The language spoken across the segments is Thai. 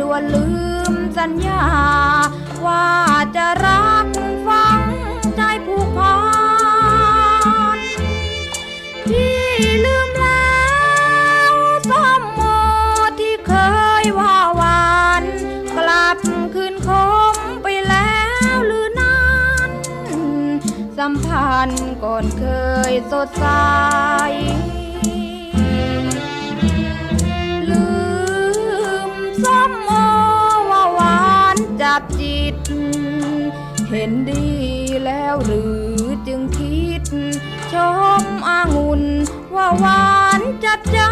ด่วนลืมสัญญา ว่าจะรักฟังใจผูกพันพี่ลืมแล้วสมโมที่เคยว่าวานกลับคืนคมไปแล้วหรือนั้นสัมพันธ์ก่อนเคยสดใส เห็นดีแล้วหรือจึงคิด ชมอางุ่นว่าหวานจัดจ้า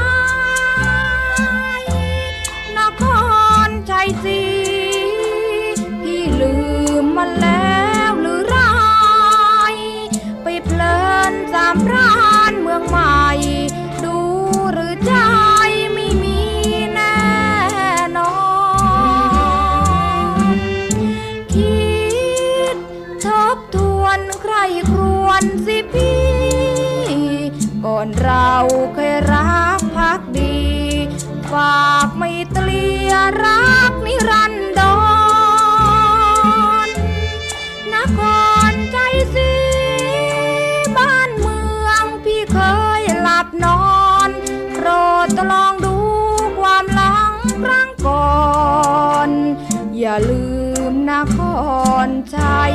รักนิรันดรนครใจสีบ้านเมืองพี่เคยหลับนอนโปรดลองดูความหลังครั้งก่อน อย่าลืมนครชัย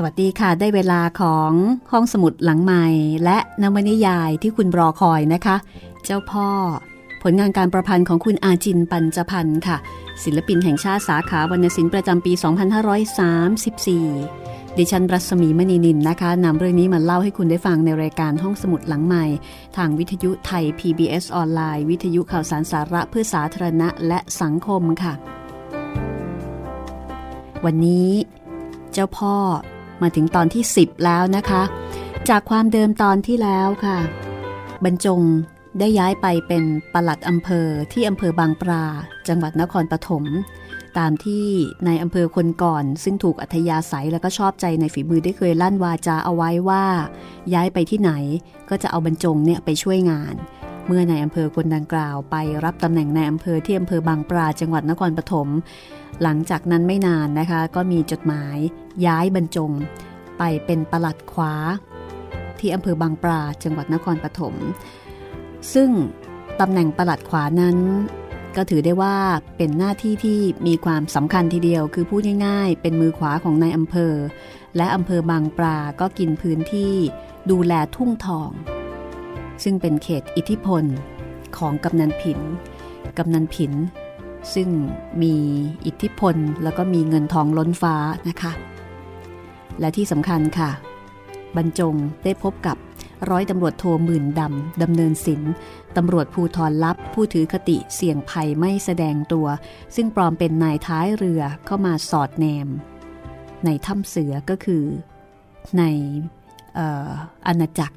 สวัสดีค่ะ ได้เวลาของห้องสมุดหลังใหม่ และนวนิยายที่คุณรอคอยนะคะ เจ้าพ่อ ผลงานการประพันธ์ของคุณอาจินปัญจพันธ์ค่ะ ศิลปินแห่งชาติสาขาวรรณศิลป์ประจำปี 2534 ดิฉันรัศมีมณีนินนะคะนำเรื่องนี้มาเล่าให้คุณได้ฟังในรายการห้องสมุดหลังใหม่ ทางวิทยุไทย PBS ออนไลน์ วิทยุข่าวสารสาระเพื่อสาธารณะและสังคมค่ะ วันนี้เจ้าพ่อ มาถึงตอนที่ 10 แล้วนะคะ จากความเดิมตอนที่แล้วค่ะ บรรจงได้ย้ายไปเป็นปลัดอำเภอที่อำเภอบางปราจังหวัดนครปฐมตามที่ในอำเภอคนก่อน ซึ่งถูกอัธยาศัยแล้วก็ชอบใจในฝีมือได้เคยลั่นวาจาเอาไว้ว่า ย้ายไปที่ไหนก็จะเอาบรรจงเนี่ยไปช่วยงาน เมื่อในอำเภอคนดังกล่าวไปรับตำแหน่งในอำเภอที่อำเภอบางปราจังหวัดนครปฐมหลังจากนั้นไม่นานนะคะ ก็มีจดหมายย้ายบรรจง ไปเป็นประหลัดขวา ที่อำเภอบางปราจังหวัดนครปฐมซึ่งตำแหน่งประหลัดขวานั้น ก็ถือได้ว่าเป็นหน้าที่ที่มีความสำคัญทีเดียว คือพูดง่ายๆ เป็นมือขวาของนายอำเภอ และอำเภอบางปราก็กินพื้นที่ดูแลทุ่งทอง ซึ่งเป็นเขตอิทธิพลของกำนันผิน กำนันผิน ซึ่งมีอิทธิพลแล้วก็มีเงินทองล้นฟ้านะคะ และที่สำคัญค่ะ บรรจงได้พบกับร้อยตำรวจโทหมื่นดำดำเนินศิลป์ตำรวจภูทรลับ ผู้ถือคติเสี่ยงภัยไม่แสดงตัว ซึ่งปลอมเป็นนายท้ายเรือเข้ามาสอดแนม ในถ้ำเสือก็คือในอาณาจักร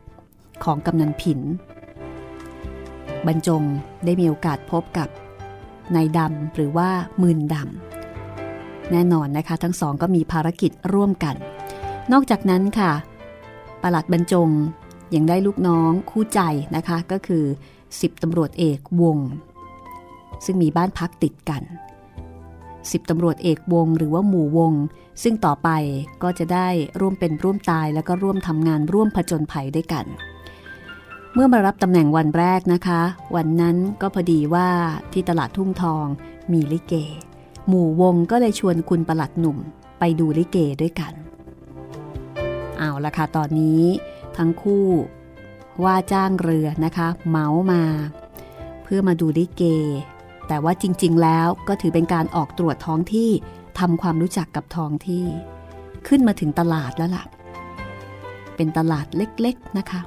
ของกำนันผิน บรรจงได้มีโอกาสพบกับนายดำหรือว่ามืนดำ แน่นอนนะคะ ทั้งสองก็มีภารกิจร่วมกัน นอกจากนั้นค่ะ ประหลัดบรรจงยังได้ลูกน้องคู่ใจนะคะก็คือสิบตำรวจเอกวง ซึ่งมีบ้านพักติดกันสิบตำรวจเอกวงหรือว่าหมู่วง ซึ่งต่อไปก็จะได้ร่วมเป็นร่วมตายแล้วก็ร่วมทำงานร่วมผจญภัยด้วยกัน เมื่อมารับตำแหน่งวันแรกนะคะ วันนั้นก็พอดีว่าที่ตลาดทุ่งทองมีลิเก หมู่วงก็เลยชวนคุณประหลัดหนุ่มไปดูลิเกด้วยกัน เอาละค่ะตอนนี้ทั้งคู่ว่าจ้างเรือนะคะ เมาส์มา เพื่อมาดูลิเก แต่ว่าจริงๆแล้วก็ถือเป็นการออกตรวจท้องที่ทำความรู้จักกับท้องที่ ขึ้นมาถึงตลาดแล้วล่ะ เป็นตลาดเล็กๆนะคะ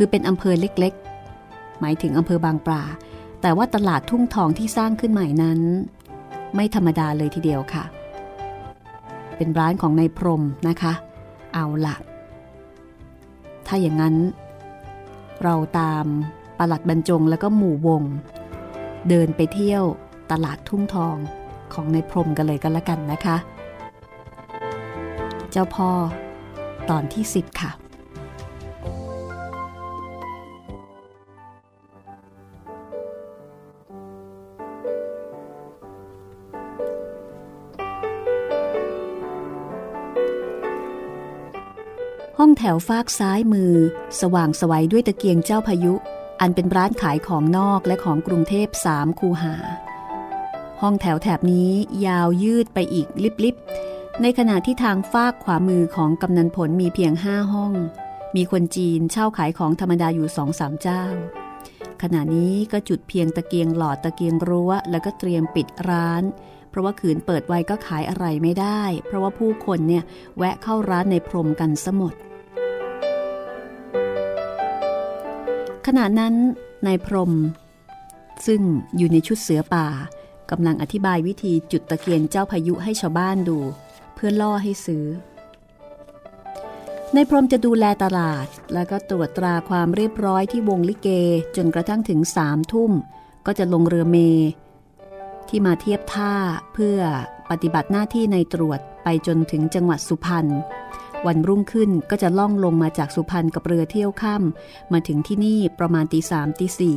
คือเป็นอำเภอเล็กๆ หมายถึงอำเภอบางปลา แต่ว่าตลาดทุ่งทองที่สร้างขึ้นใหม่นั้น ไม่ธรรมดาเลยทีเดียวค่ะ เป็นร้านของนายพรมนะคะ เอาละถ้าอย่างนั้น เราตามปลัดบรรจงแล้วก็หมู่วง เดินไปเที่ยวตลาดทุ่งทองของในพรมกันเลยกันละกันนะคะ เจ้าพ่อตอนที่สิบค่ะ วฟากซ้ายมือ สว่างสวัยด้วยตะเกียงเจ้าพายุ อันเป็นร้านขายของนอกและของกรุงเทพสามคูหา ห้องแถวแถบนี้ยาวยืดไปอีกลิบๆในขณะที่ทางฟากขวามือของกำนันผลมีเพียงห้าห้อง มีคนจีนเช่าขายของธรรมดาอยู่สองสามเจ้า ขณะนี้ก็จุดเพียงตะเกียงหลอดตะเกียงรั้ว แล้วก็เตรียมปิดร้าน เพราะว่าขืนเปิดไว้ก็ขายอะไรไม่ได้ เพราะว่าผู้คนเนี่ยแวะเข้าร้านในพรมกันสมด ขณะนั้นนายพรม ซึ่งอยู่ในชุดเสือป่ากำลังอธิบายวิธีจุดตะเกียงเจ้าพายุให้ชาวบ้านดู เพื่อล่อให้ซื้อ นายพรมจะดูแลตลาด แล้วก็ตรวจตราความเรียบร้อยที่วงลิเกจนกระทั่งถึงสามทุ่ม ก็จะลงเรือเม ที่มาเทียบท่าเพื่อปฏิบัติหน้าที่ในตรวจไปจนถึงจังหวัดสุพรรณ วันรุ่งขึ้นก็จะล่องลงมาจากสุพรรณกับเรือเที่ยวค่ำมาถึงที่นี่ประมาณตีสามตีสี่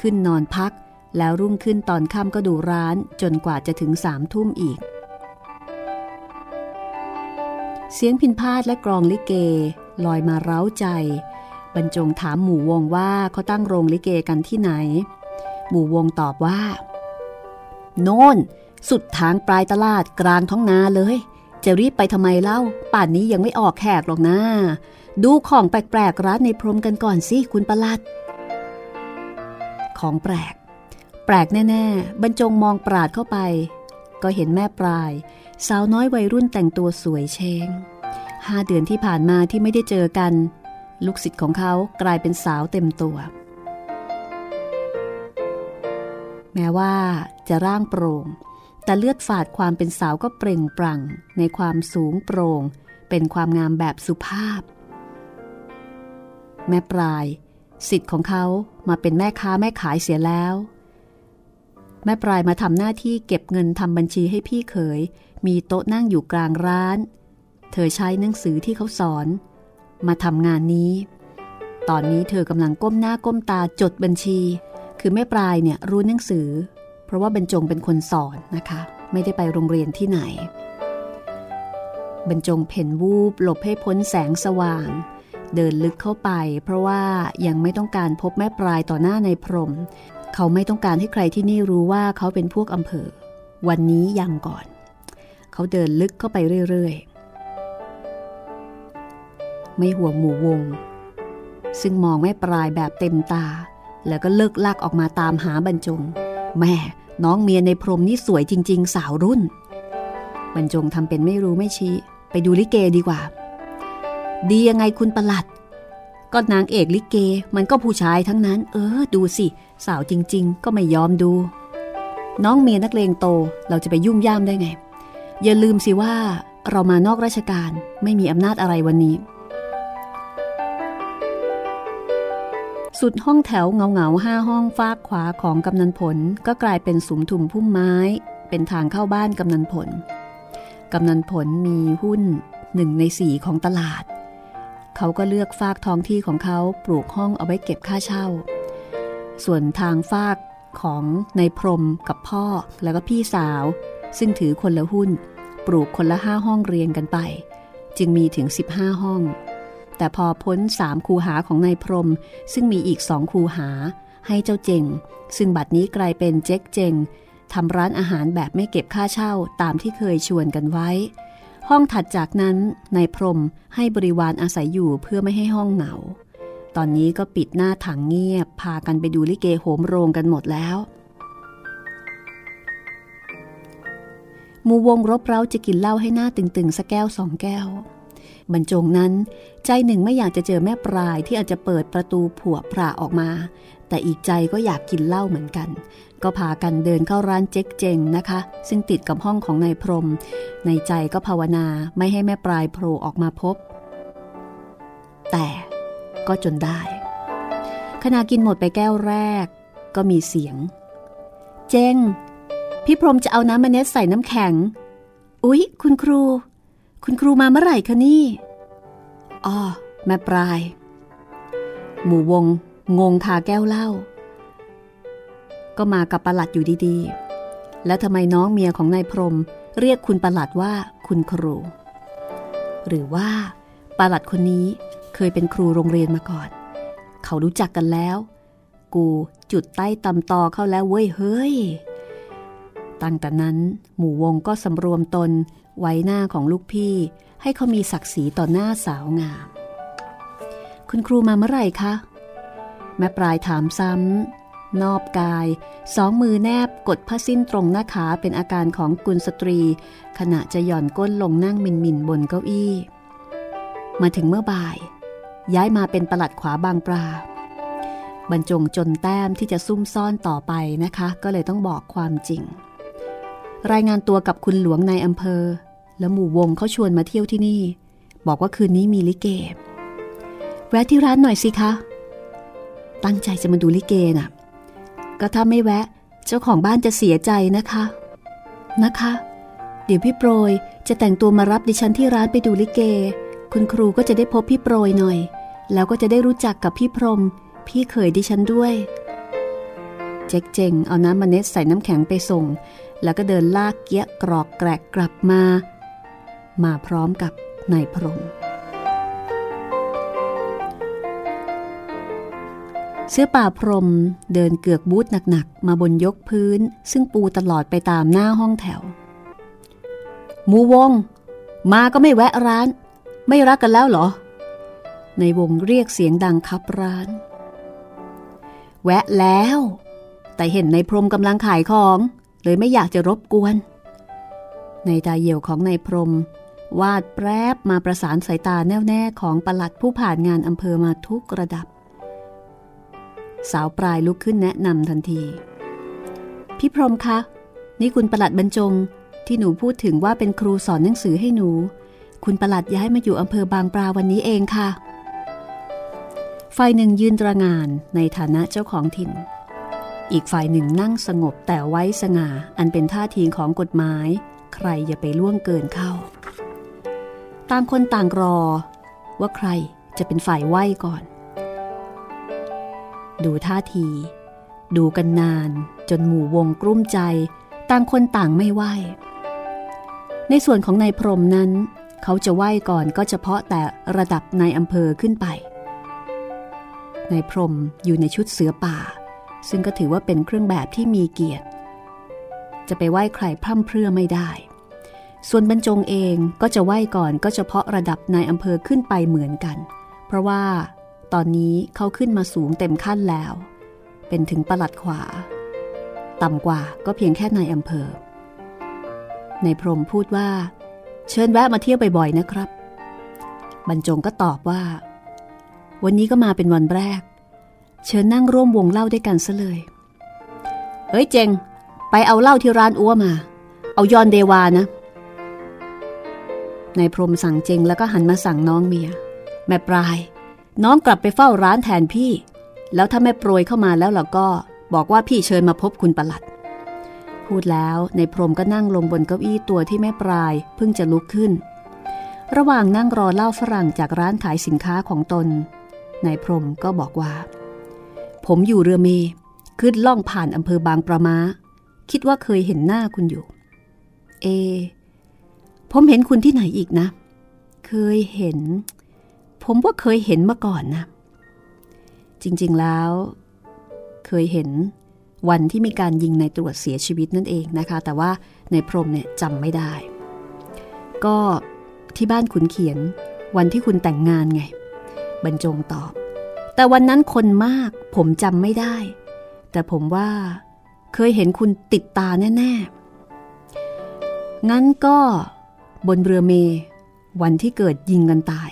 ขึ้นนอนพัก แล้วรุ่งขึ้นตอนค่ำก็ดูร้านจนกว่าจะถึงสามทุ่มอีก เสียงพินพาดและกรองลิเก ลอยมาเร้าใจ บรรจงถามหมู่วงว่าเขาตั้งโรงลิเกกันที่ไหน หมู่วงตอบว่า โน่นสุดทางปลายตลาดกลางท้องนาเลย จะรีบไปทำไมเล่า ป่านนี้ยังไม่ออกแขกหรอกนะ ดูของแปลกๆร้านในพรมกันก่อนสิคุณประหลัด ของแปลก แปลกแน่ๆ บรรจงมองปราดเข้าไป ก็เห็นแม่ปลาย สาวน้อยวัยรุ่นแต่งตัวสวยเชงห้าเดือนที่ผ่านมาที่ไม่ได้เจอกัน ลูกศิษย์ของเขากลายเป็นสาวเต็มตัว แม้ว่าจะร่างโปร่ง แต่เลือดฝาดความเป็นสาวก็เปล่งปลั่งในความสูงโปร่ง เป็นความงามแบบสุภาพ แม่ปลายสิทธิ์ของเขามาเป็นแม่ค้าแม่ขายเสียแล้ว แม่ปลายมาทำหน้าที่เก็บเงินทำบัญชีให้พี่เขย มีโต๊ะนั่งอยู่กลางร้าน เธอใช้หนังสือที่เขาสอน มาทำงานนี้ ตอนนี้เธอกำลังก้มหน้าก้มตาจดบัญชี คือแม่ปลายเนี่ยรู้หนังสือ ราะว่าบรรจงเป็นคนสอนนะคะ ไม่ได้ไปโรงเรียนที่ไหน บรรจงเพ่นวูบหลบให้พ้นแสงสว่าง เดินลึกเข้าไป เพราะว่ายังไม่ต้องการพบแม่ปลายต่อหน้าในพรม เขาไม่ต้องการให้ใครที่นี่รู้ว่าเขาเป็นพวกอำเภอ วันนี้ยังก่อน เขาเดินลึกเข้าไปเรื่อยๆ ไม่ห่วงหมู่วง ซึ่งมองแม่ปลายแบบเต็มตา แล้วก็เลิกลักออกมาตามหาบรรจงแม่ น้องเมียในพรมนี่สวยจริง ๆ สาวรุ่น บรรจงทำเป็นไม่รู้ไม่ชี้ ไปดูลิเกดีกว่า ดียังไงคุณประหลัด ก็นางเอกลิเกมันก็ผู้ชายทั้งนั้น เออ ดูสิ สาวจริง ๆ ก็ไม่ยอมดู น้องเมียนักเลงโตเราจะไปยุ่งย่ามได้ไง อย่าลืมสิว่าเรามานอกราชการไม่มีอำนาจอะไรวันนี้ สุดห้องแถวเงาเงาห้าห้องฟากขวาของกำนันผลก็กลายเป็นสุมถุมพุ่มไม้ เป็นทางเข้าบ้านกำนันผล กำนันผลมีหุ้นหนึ่งในสี่ของตลาด เขาก็เลือกฟากท้องที่ของเขาปลูกห้องเอาไว้เก็บค่าเช่า ส่วนทางฟากของในพรมกับพ่อแล้วก็พี่สาว ซึ่งถือคนละหุ้น ปลูกคนละห้าห้องเรียงกันไป จึงมีถึง 15 ห้อง แต่พอพ้นสามคูหาของนายพรม ซึ่งมีอีกสองคูหา ให้เจ้าเจง ซึ่งบัดนี้กลายเป็นเจ๊กเจงทำร้านอาหารแบบไม่เก็บค่าเช่าตามที่เคยชวนกันไว้ ห้องถัดจากนั้นนายพรมให้บริวารอาศัยอยู่เพื่อไม่ให้ห้องเหงา ตอนนี้ก็ปิดหน้าถังเงียบ พากันไปดูลิเกโหมโรงกันหมดแล้วมูวงรบเร้าจะกินเหล้าให้หน้าตึงๆสักแก้วสองแก้ว บรรจงนั้น ใจหนึ่งไม่อยากจะเจอแม่ปลายที่อาจจะเปิดประตูผัวพระออกมา แต่อีกใจก็อยากกินเหล้าเหมือนกัน ก็พากันเดินเข้าร้านเจ๊กเจงนะคะ ซึ่งติดกับห้องของนายพรม ในใจก็ภาวนาไม่ให้แม่ปลายโผล่ออกมาพบ แต่ก็จนได้ ขณะกินหมดไปแก้วแรก ก็มีเสียง เจงพี่พรมจะเอาน้ำมเนสใส่น้ำแข็ง อุ๊ย คุณครู คุณครูมาเมื่อไหร่คะนี่อ๋อแม่ปลาย หมู่วงงงคาแก้วเหล้าก็มากับประหลัดอยู่ดีๆ แล้วทำไมน้องเมียของนายพรม เรียกคุณประหลัดว่าคุณครู หรือว่าประหลัดคนนี้เคยเป็นครูโรงเรียนมาก่อน เขารู้จักกันแล้ว กูจุดใต้ตำตอเข้าแล้วเว้ยเฮ้ย ตั้งแต่นั้นหมู่วงก็สำรวมตน ไว้หน้าของลูกพี่ ให้เขามีศักดิ์ศรีต่อหน้าสาวงาม คุณครูมาเมื่อไหร่คะ แม่ปลายถามซ้ำ นอบกาย สองมือแนบกดผ้าสิ้นตรงหน้าขาเป็นอาการของกุลสตรี ขณะจะหย่อนก้นลงนั่งมินมินบนเก้าอี้ มาถึงเมื่อบ่าย ย้ายมาเป็นประหลัดขวาบางปลาบรรจงจนแต้มที่จะซุ่มซ่อนต่อไปนะคะ ก็เลยต้องบอกความจริง รายงานตัวกับคุณหลวงในอำเภอ แล้วหมู่วงเขาชวนมาเที่ยวที่นี่ บอกว่าคืนนี้มีลิเกแวะที่ร้านหน่อยสิคะ ตั้งใจจะมาดูลิเกน่ะ ก็ถ้าไม่แวะ เจ้าของบ้านจะเสียใจนะคะ นะคะ เดี๋ยวพี่โปรยจะแต่งตัวมารับดิฉันที่ร้านไปดูลิเก คุณครูก็จะได้พบพี่โปรยหน่อย แล้วก็จะได้รู้จักกับพี่พรม พี่เขยดิฉันด้วย เจ๊กเจงเอาน้ำมาเน็ตใส่น้ำแข็งไปส่ง แล้วก็เดินลากเกี้ยกรอกแกรกกลับมา มาพร้อมกับนายพรมเสื้อป่าพรมเดินเกือกบูทหนักๆ มาบนยกพื้น ซึ่งปูตลอดไปตามหน้าห้องแถว มูวง มาก็ไม่แวะร้าน ไม่รักกันแล้วเหรอ ในวงเรียกเสียงดังคับร้าน แวะแล้ว แต่เห็นในพรมกำลังขายของ เลยไม่อยากจะรบกวน ในตาเหี่ยวของนายพรม วาดแปรบมาประสานสายตาแน่วแน่ของประหลัดผู้ผ่านงานอำเภอมาทุกระดับ สาวปลายลุกขึ้นแนะนำทันที พี่พรมคะ นี่คุณประหลัดบรรจงที่หนูพูดถึงว่าเป็นครูสอนหนังสือให้หนู คุณประหลัดย้ายมาอยู่อำเภอบางปลาวันนี้เองค่ะฝ่ายหนึ่งยืนตระงานในฐานะเจ้าของถิ่น อีกฝ่ายหนึ่งนั่งสงบแต่ไว้สง่า อันเป็นท่าทีของกฎหมาย ใครอย่าไปล่วงเกินเข้า ต่างคนต่างรอ ว่าใครจะเป็นฝ่ายไหวก่อน ดูท่าที ดูกันนาน จนหมู่วงกลุ้มใจ ต่างคนต่างไม่ไหวในส่วนของนายพรมนั้น เขาจะไหวก่อนก็เฉพาะแต่ระดับนายอำเภอขึ้นไปนายพรมอยู่ในชุดเสือป่า ซึ่งก็ถือว่าเป็นเครื่องแบบที่มีเกียรติ จะไปไหว้ใครพร่ำเพรื่อไม่ได้ ส่วนบรรจงเองก็จะไหว้ก่อนก็เฉพาะระดับนายอำเภอขึ้นไปเหมือนกัน เพราะว่าตอนนี้เขาขึ้นมาสูงเต็มขั้นแล้ว เป็นถึงประหลัดขวา ต่ำกว่าก็เพียงแค่นายอำเภอ ในพรมพูดว่า เชิญแวะมาเที่ยวบ่อยๆนะครับ บรรจงก็ตอบว่า วันนี้ก็มาเป็นวันแรก เชิญนั่งร่วมวงเล่าด้วยกันซะเลย เฮ้ยเจง ไปเอาเหล้าที่ร้านอ้วมา เอายอนเดวานะ นายพรมสั่งเจงแล้วก็หันมาสั่งน้องเมีย แม่ปลาย น้องกลับไปเฝ้าร้านแทนพี่ แล้วถ้าแม่โปรยเข้ามาแล้วล่ะก็บอกว่าพี่เชิญมาพบคุณประหลัด พูดแล้วในพรมก็นั่งลงบนเก้าอี้ตัวที่แม่ปลายเพิ่งจะลุกขึ้น ระหว่างนั่งรอเหล้าฝรั่งจากร้านขายสินค้าของตนนายพรมก็บอกว่า ผมอยู่เรือเมขึ้นล่องผ่านอำเภอบางประมา คิดว่าเคยเห็นหน้าคุณอยู่ เอ ผมเห็นคุณที่ไหนอีกนะ เคยเห็น ผมว่าเคยเห็นมาก่อนนะ จริงๆแล้ว เคยเห็นวันที่มีการยิงในตรวจเสียชีวิตนั่นเองนะคะ แต่ว่าในพรมเนี่ยจำไม่ได้ ก็ที่บ้านขุนเขียนวันที่คุณแต่งงานไง บรรจงตอบ แต่วันนั้นคนมากผมจำไม่ได้ แต่ผมว่าเคยเห็นคุณติดตาแน่ ๆ งั้นก็บนเรือเม วันที่เกิดยิงกันตาย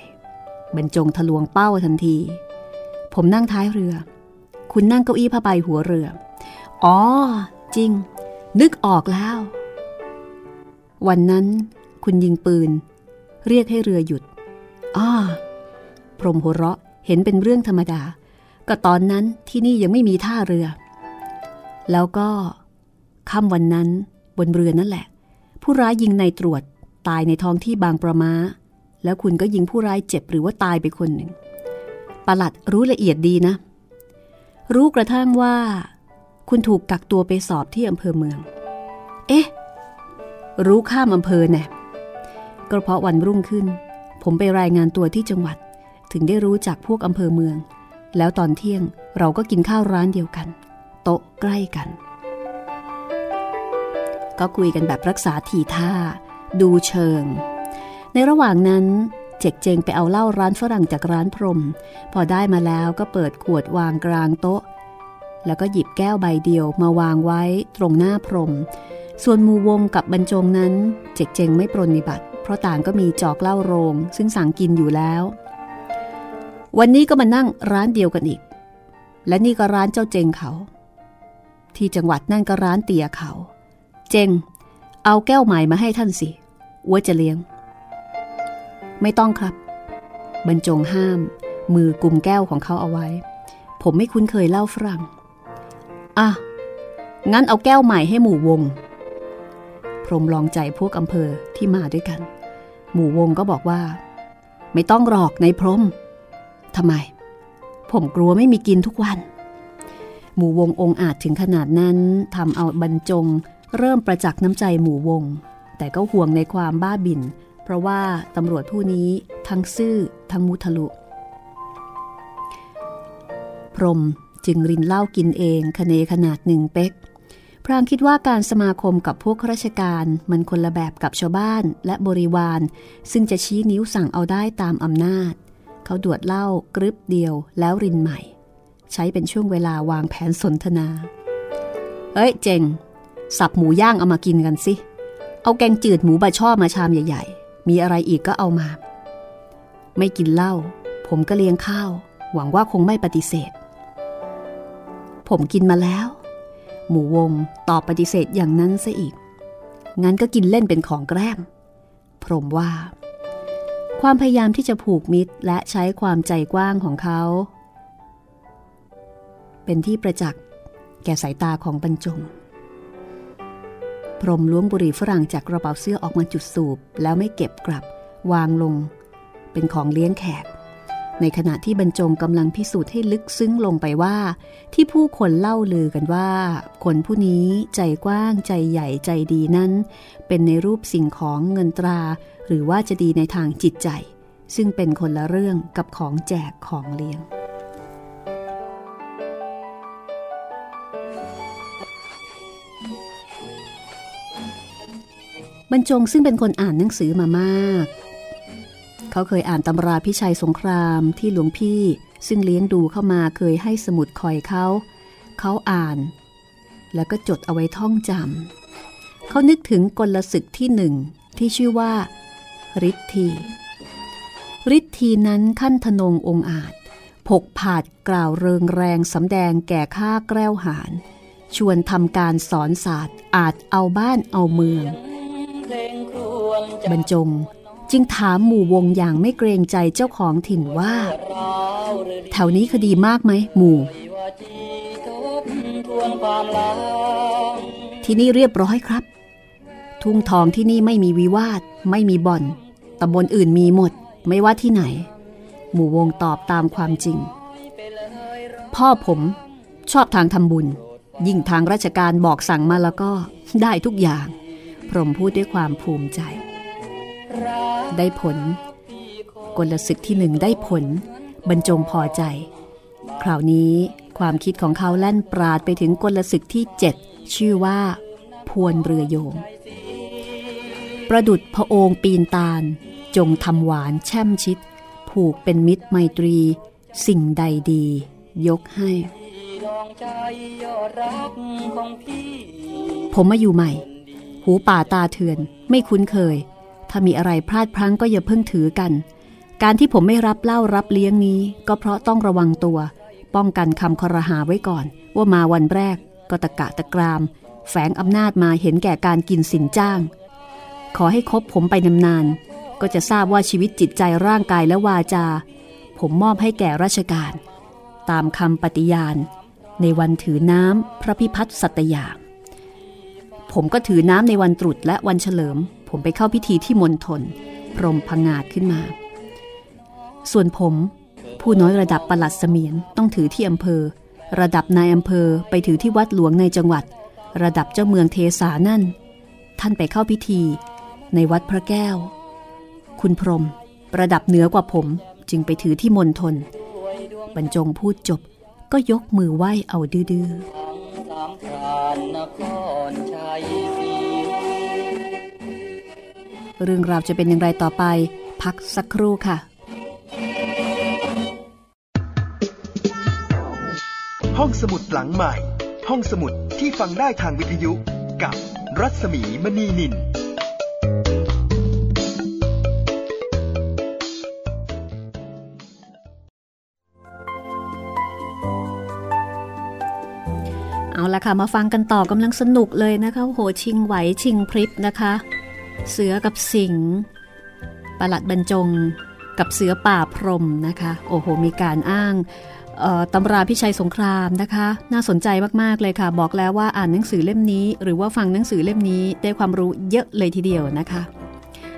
บรรจงทะลวงเป้าทันที ผมนั่งท้ายเรือ คุณนั่งเก้าอี้ผ้าใบหัวเรือ อ๋อ จริง นึกออกแล้ว วันนั้นคุณยิงปืน เรียกให้เรือหยุดอ้าพรมหัวเราะ เห็นเป็นเรื่องธรรมดา ก็ตอนนั้นที่นี่ยังไม่มีท่าเรือ แล้วก็ค่ำวันนั้นบนเรือนั่นแหละ ผู้ร้ายยิงในตรวจตายในท้องที่บางประมา แล้วคุณก็ยิงผู้ร้ายเจ็บหรือว่าตายไปคนหนึ่งประหลัดรู้ละเอียดดีนะ รู้กระทั่งว่า คุณถูกกักตัวไปสอบที่อำเภอเมือง เอ๊ะ รู้ข้ามอำเภอแน่ก็เพราะวันรุ่งขึ้น ผมไปรายงานตัวที่จังหวัด ถึงได้รู้จากพวกอำเภอเมือง แล้วตอนเที่ยงเราก็กินข้าวร้านเดียวกัน โต๊ะใกล้กัน ก็คุยกันแบบรักษาทีท่า ดูเชิง ในระหว่างนั้นเจกเจงไปเอาเหล้าร้านฝรั่งจากร้านพรม พอได้มาแล้วก็เปิดขวดวางกลางโต๊ะ แล้วก็หยิบแก้วใบเดียวมาวางไว้ตรงหน้าพรม ส่วนมูวงกับบรรจงนั้น เจกเจงไม่ปรนนิบัติ เพราะต่างก็มีจอกเหล้าโรง ซึ่งสั่งกินอยู่แล้ว วันนี้ก็มานั่งร้านเดียวกันอีก และนี่ก็ร้านเจ้าเจงเขา ที่จังหวัดนั่นก็ร้านเตียเขา เจง เอาแก้วใหม่มาให้ท่านสิวัวจะเลี้ยง ไม่ต้องครับ บรรจงห้าม มือกลุ่มแก้วของเขาเอาไว้ ผมไม่คุ้นเคยเล่าฝรั่ง อะ งั้นเอาแก้วใหม่ให้หมู่วง พรมลองใจพวกอำเภอที่มาด้วยกัน หมู่วงก็บอกว่า ไม่ต้องหรอกในพรม ทำไม ผมกลัวไม่มีกินทุกวัน หมู่วงองอาจถึงขนาดนั้นทำเอาบรรจง เริ่มประจักษ์น้ำใจหมู่วง แต่ก็ห่วงในความบ้าบิ่น เพราะว่าตำรวจผู้นี้ทั้งซื่อทั้งมุทะลุ พรมจึงรินเหล้ากินเองคเนขนาดหนึ่งเป๊กพรางคิดว่าการสมาคมกับพวกข้าราชการมันคนละแบบกับชาวบ้านและบริวาร ซึ่งจะชี้นิ้วสั่งเอาได้ตามอำนาจ เขาดวดเหล้ากรึบเดียวแล้วรินใหม่ ใช้เป็นช่วงเวลาวางแผนสนทนา เอ้ยเจง สับหมูย่างเอามากินกันสิ เอาแกงจืดหมูบะช่อมาชามใหญ่ ๆ มีอะไรอีกก็เอามา ไม่กินเหล้าผมก็เลี้ยงข้าว หวังว่าคงไม่ปฏิเสธ ผมกินมาแล้ว หมูวงตอบปฏิเสธอย่างนั้นซะอีก งั้นก็กินเล่นเป็นของแกล้มพรมว่า ความพยายามที่จะผูกมิตรและใช้ความใจกว้างของเขา เป็นที่ประจักษ์แก่สายตาของบรรจง พรมล้วงบุหรี่ฝรั่งจากกระเป๋าเสื้อออกมาจุดสูบ แล้วไม่เก็บกลับ วางลง เป็นของเลี้ยงแขก ในขณะที่บรรจงกำลังพิสูจน์ให้ลึกซึ้งลงไปว่า ที่ผู้คนเล่าลือกันว่า คนผู้นี้ใจกว้างใจใหญ่ใจดีนั้น เป็นในรูปสิ่งของเงินตรา หรือว่าจะดีในทางจิตใจ ซึ่งเป็นคนละเรื่องกับของแจกของเลี้ยงบรรจงซึ่งเป็นคนอ่านหนังสือมามาก เขาเคยอ่านตำราพิชัยสงครามที่หลวงพี่ ซึ่งเลี้ยงดูเข้ามาเคยให้สมุดคอยเขา เขาอ่าน แล้วก็จดเอาไว้ท่องจำเขานึกถึงกลศึกที่หนึ่งที่ชื่อว่าฤทธีฤทธีนั้นขั้นทนงองอาจผกผาดกล่าวเริงแรงสำแดงแก่ข้าแกล้วหารชวนทำการสอนศาสตร์อาจเอาบ้านเอาเมือง บรรจง จึงถามหมู่วงอย่างไม่เกรงใจเจ้าของถิ่นว่า แถวนี้คดีมากไหมหมู่ ที่นี่เรียบร้อยครับ ทุ่งทองที่นี่ไม่มีวิวาท ไม่มีบ่อนตำบลอื่นมีหมด ไม่ว่าที่ไหน หมู่วงตอบตามความจริง พ่อผมชอบทางทำบุญ ยิ่งทางราชการบอกสั่งมาแล้วก็ได้ทุกอย่าง พรหมพูดด้วยความภูมิใจ ได้ผล กลศึกที่หนึ่งได้ผล บรรจงพอใจ คราวนี้ความคิดของเขาแล่นปราดไปถึงกลศึกที่เจ็ดชื่อว่า พวนเรือโยง ประดุดพระองค์ปีนตาล จงทำหวานแช่มชิด ผูกเป็นมิตรไมตรี สิ่งใดดี ยกให้ ผมมาอยู่ใหม่ หูป่าตาเถื่อนไม่คุ้นเคย ถ้ามีอะไรพลาดพลั้งก็อย่าเพิ่งถือกัน การที่ผมไม่รับเล่ารับเลี้ยงนี้ ก็เพราะต้องระวังตัว ป้องกันคำคอรหาไว้ก่อน ว่ามาวันแรก ก็ตะกะตะกราม แฝงอำนาจมาเห็นแก่การกินสินจ้าง ขอให้คบผมไปนานๆก็จะทราบว่าชีวิตจิตใจร่างกายและวาจา ผมมอบให้แก่ราชการ ตามคำปฏิญาณ ในวันถือน้ำพระพิพัฒน์สัตยาผมก็ถือน้ำในวันตรุษและวันเฉลิม ผมไปเข้าพิธีที่มณฑลพรมพงาดขึ้นมา ส่วนผม ผู้น้อยระดับประหลัดเสมียนต้องถือที่อำเภอ ระดับนายอำเภอไปถือที่วัดหลวงในจังหวัด ระดับเจ้าเมืองเทสานั่น ท่านไปเข้าพิธี ในวัดพระแก้ว คุณพรมระดับเหนือกว่าผมจึงไปถือที่มณฑลบรรจงพูดจบก็ยกมือไหว้เอาดื้อ เรื่องราวจะเป็นอย่างไรต่อไป พักสักครู่ค่ะ ห้องสมุดหลังใหม่ ห้องสมุดที่ฟังได้ทางวิทยุกับรัศมีมณีนินเอาละค่ะ มาฟังกันต่อกำลังสนุกเลยนะคะโหชิงไหวชิงพริบนะคะ เสือกับสิงประหลัดบรรจงกับเสือป่าพรมนะคะ โอ้โห มีการอ้างตำราพิชัยสงครามนะคะ น่าสนใจมาก ๆ เลยค่ะ บอกแล้วว่าอ่านหนังสือเล่มนี้ หรือว่าฟังหนังสือเล่มนี้ได้ความรู้เยอะเลยทีเดียวนะคะ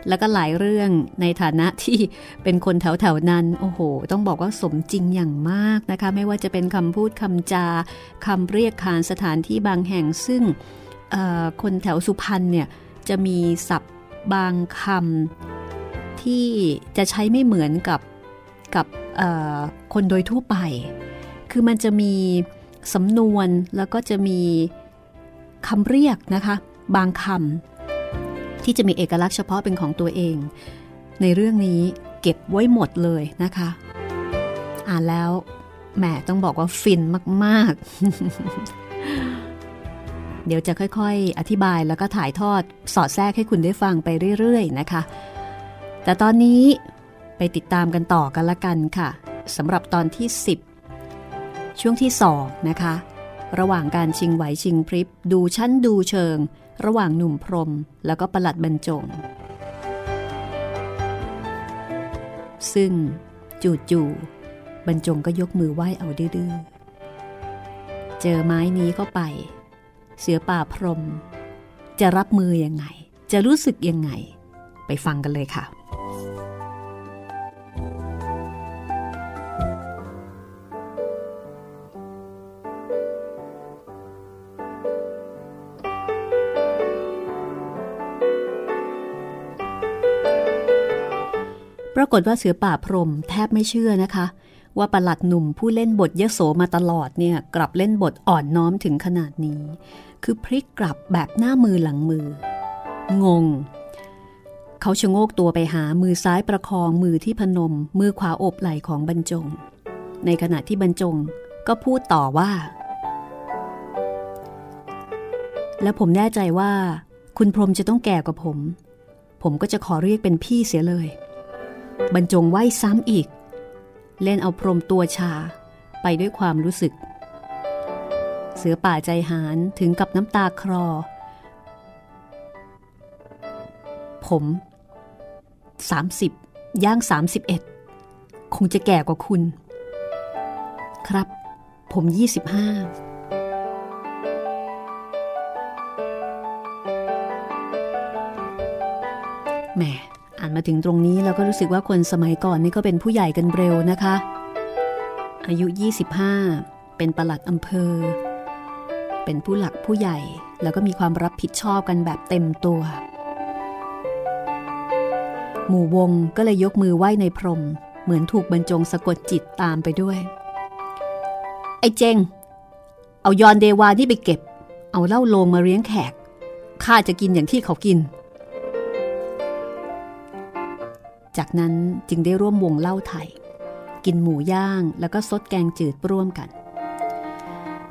แล้วก็หลายเรื่องในฐานะที่เป็นคนแถว ๆ นั้น โอ้โห ต้องบอกว่าสมจริงอย่างมากนะคะ ไม่ว่าจะเป็นคำพูดคำจาคำเรียกขานสถานที่บางแห่งซึ่งคนแถวสุพรรณเนี่ย จะมีศัพท์บางคำที่จะใช้ไม่เหมือนกับกับคนโดยทั่วไป คือมันจะมีสำนวนแล้วก็จะมีคำเรียกนะคะ บางคำที่จะมีเอกลักษณ์เฉพาะเป็นของตัวเอง ในเรื่องนี้เก็บไว้หมดเลยนะคะ อ่านแล้วแหมต้องบอกว่าฟินมาก ๆ เดี๋ยวจะค่อยๆ อธิบายแล้วก็ถ่ายทอดสอดแทรกให้คุณได้ฟังไปเรื่อยๆนะคะ แต่ตอนนี้ไปติดตามกันต่อกันละกันค่ะสำหรับตอนที่ 10 ช่วงที่ 2 นะคะ ระหว่างการชิงไหวชิงพริบ ดูชั้นดูเชิง ระหว่างหนุ่มพรม แล้วก็ประหลัดบรรจง ซึ่งจู่ๆบรรจงก็ยกมือไหว้เอาดื้อเจอไม้นี้เข้าไป เสือป่าพรม จะรับมือยังไง จะรู้สึกยังไง ไปฟังกันเลยค่ะ ปรากฏว่าเสือป่าพรมแทบไม่เชื่อนะคะ ว่าประหลัดหนุ่มผู้เล่นบทยโสมาตลอดเนี่ยกลับเล่นบทอ่อนน้อมถึงขนาดนี้ คือพลิกกลับแบบหน้ามือหลังมือ งง เขาชะโงกตัวไปหามือซ้ายประคองมือที่พนม มือขวาอบไหล่ของบรรจง ในขณะที่บรรจงก็พูดต่อว่า และผมแน่ใจว่า คุณพรมจะต้องแก่กว่าผม ผมก็จะขอเรียกเป็นพี่เสียเลย บรรจงไหวซ้ำอีก เล่นเอาพรมตัวชาไปด้วยความรู้สึก เสือป่าใจหานถึงกับน้ำตาคลอผม 30 ย่าง 31 คงจะแก่กว่าคุณ ครับ ผม 25แหม อ่านมาถึงตรงนี้เราก็รู้สึกว่าคนสมัยก่อนนี่ก็เป็นผู้ใหญ่กันเร็วนะคะ อายุ 25 เป็นประหลัดอำเภอ เป็นผู้หลักผู้ใหญ่ แล้วก็มีความรับผิดชอบกันแบบเต็มตัว หมู่วงก็เลยยกมือไหว้ในพรม เหมือนถูกบรรจงสะกดจิตตามไปด้วย ไอ้เจง เอายอนเดวานี่ไปเก็บ เอาเหล้าโลงมาเลี้ยงแขกข้าจะกินอย่างที่เขากิน จากนั้นจึงได้ร่วมวงเล่าไทย กินหมูย่างแล้วก็ซดแกงจืดร่วมกัน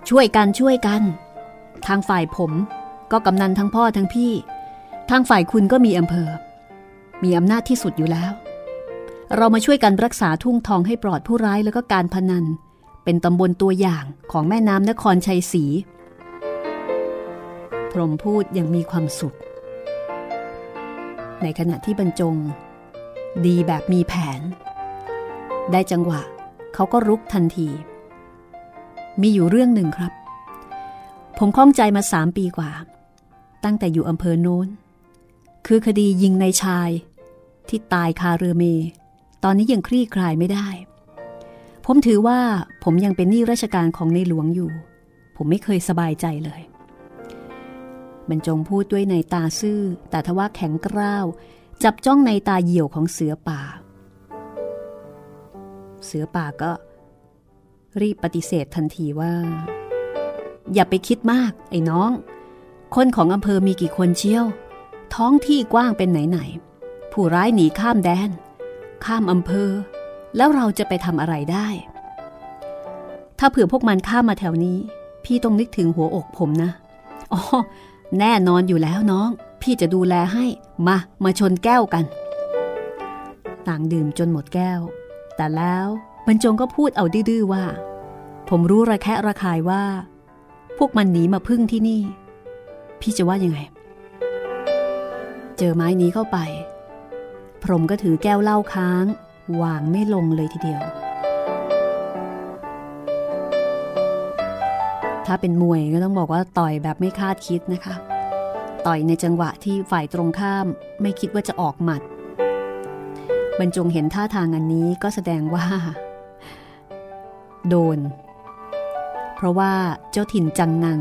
ช่วยกันช่วยกัน ทางฝ่ายผมก็กำนันทั้งพ่อทั้งพี่ ทางฝ่ายคุณก็มีอำเภอ มีอำนาจที่สุดอยู่แล้ว เรามาช่วยกันรักษาทุ่งทองให้ปลอดผู้ร้ายแล้วก็การพนัน เป็นตำบลตัวอย่างของแม่น้ำนครชัยศรีพรหมพูดอย่างมีความสุข ในขณะที่บรรจง ดีแบบมีแผน ได้จังหวะเขาก็รุกทันที มีอยู่เรื่องหนึ่งครับ ผมข้องใจมาสามปีกว่า ตั้งแต่อยู่อำเภอโน้น คือคดียิงในชายที่ตายคาเรือเม ตอนนี้ยังคลี่คลายไม่ได้ ผมถือว่าผมยังเป็นหนี้ราชการของในหลวงอยู่ ผมไม่เคยสบายใจเลยบรรจงพูดด้วยในตาซื่อแต่ทว่าแข็งกร้าว จับจ้องในตาเหี่ยวของเสือป่า เสือป่าก็ รีบปฏิเสธทันทีว่า อย่าไปคิดมากไอ้น้อง คนของอำเภอมีกี่คนเชี่ยว ท้องที่กว้างเป็นไหนๆผู้ร้ายหนีข้ามแดน ข้ามอำเภอ แล้วเราจะไปทำอะไรได้ ถ้าเผื่อพวกมันข้ามมาแถวนี้ พี่ต้องนึกถึงหัวอกผมนะอ๋อแน่นอนอยู่แล้วน้อง พี่จะดูแลให้มามาชนแก้วกัน ต่างดื่มจนหมดแก้ว แต่แล้วบรรจงก็พูดเอาดื้อว่า ผมรู้ระแคะระคายว่า พวกมันหนีมาพึ่งที่นี่ พี่จะว่ายังไง เจอไม้นี้เข้าไป พรมก็ถือแก้วเหล้าค้าง วางไม่ลงเลยทีเดียว ถ้าเป็นมวยก็ต้องบอกว่าต่อยแบบไม่คาดคิดนะคะ ต่อยในจังหวะที่ฝ่ายตรงข้ามไม่คิดว่าจะออกหมัด บรรจงเห็นท่าทางอันนี้ก็แสดงว่า โดน เพราะว่าเจ้าถิ่นจังงัง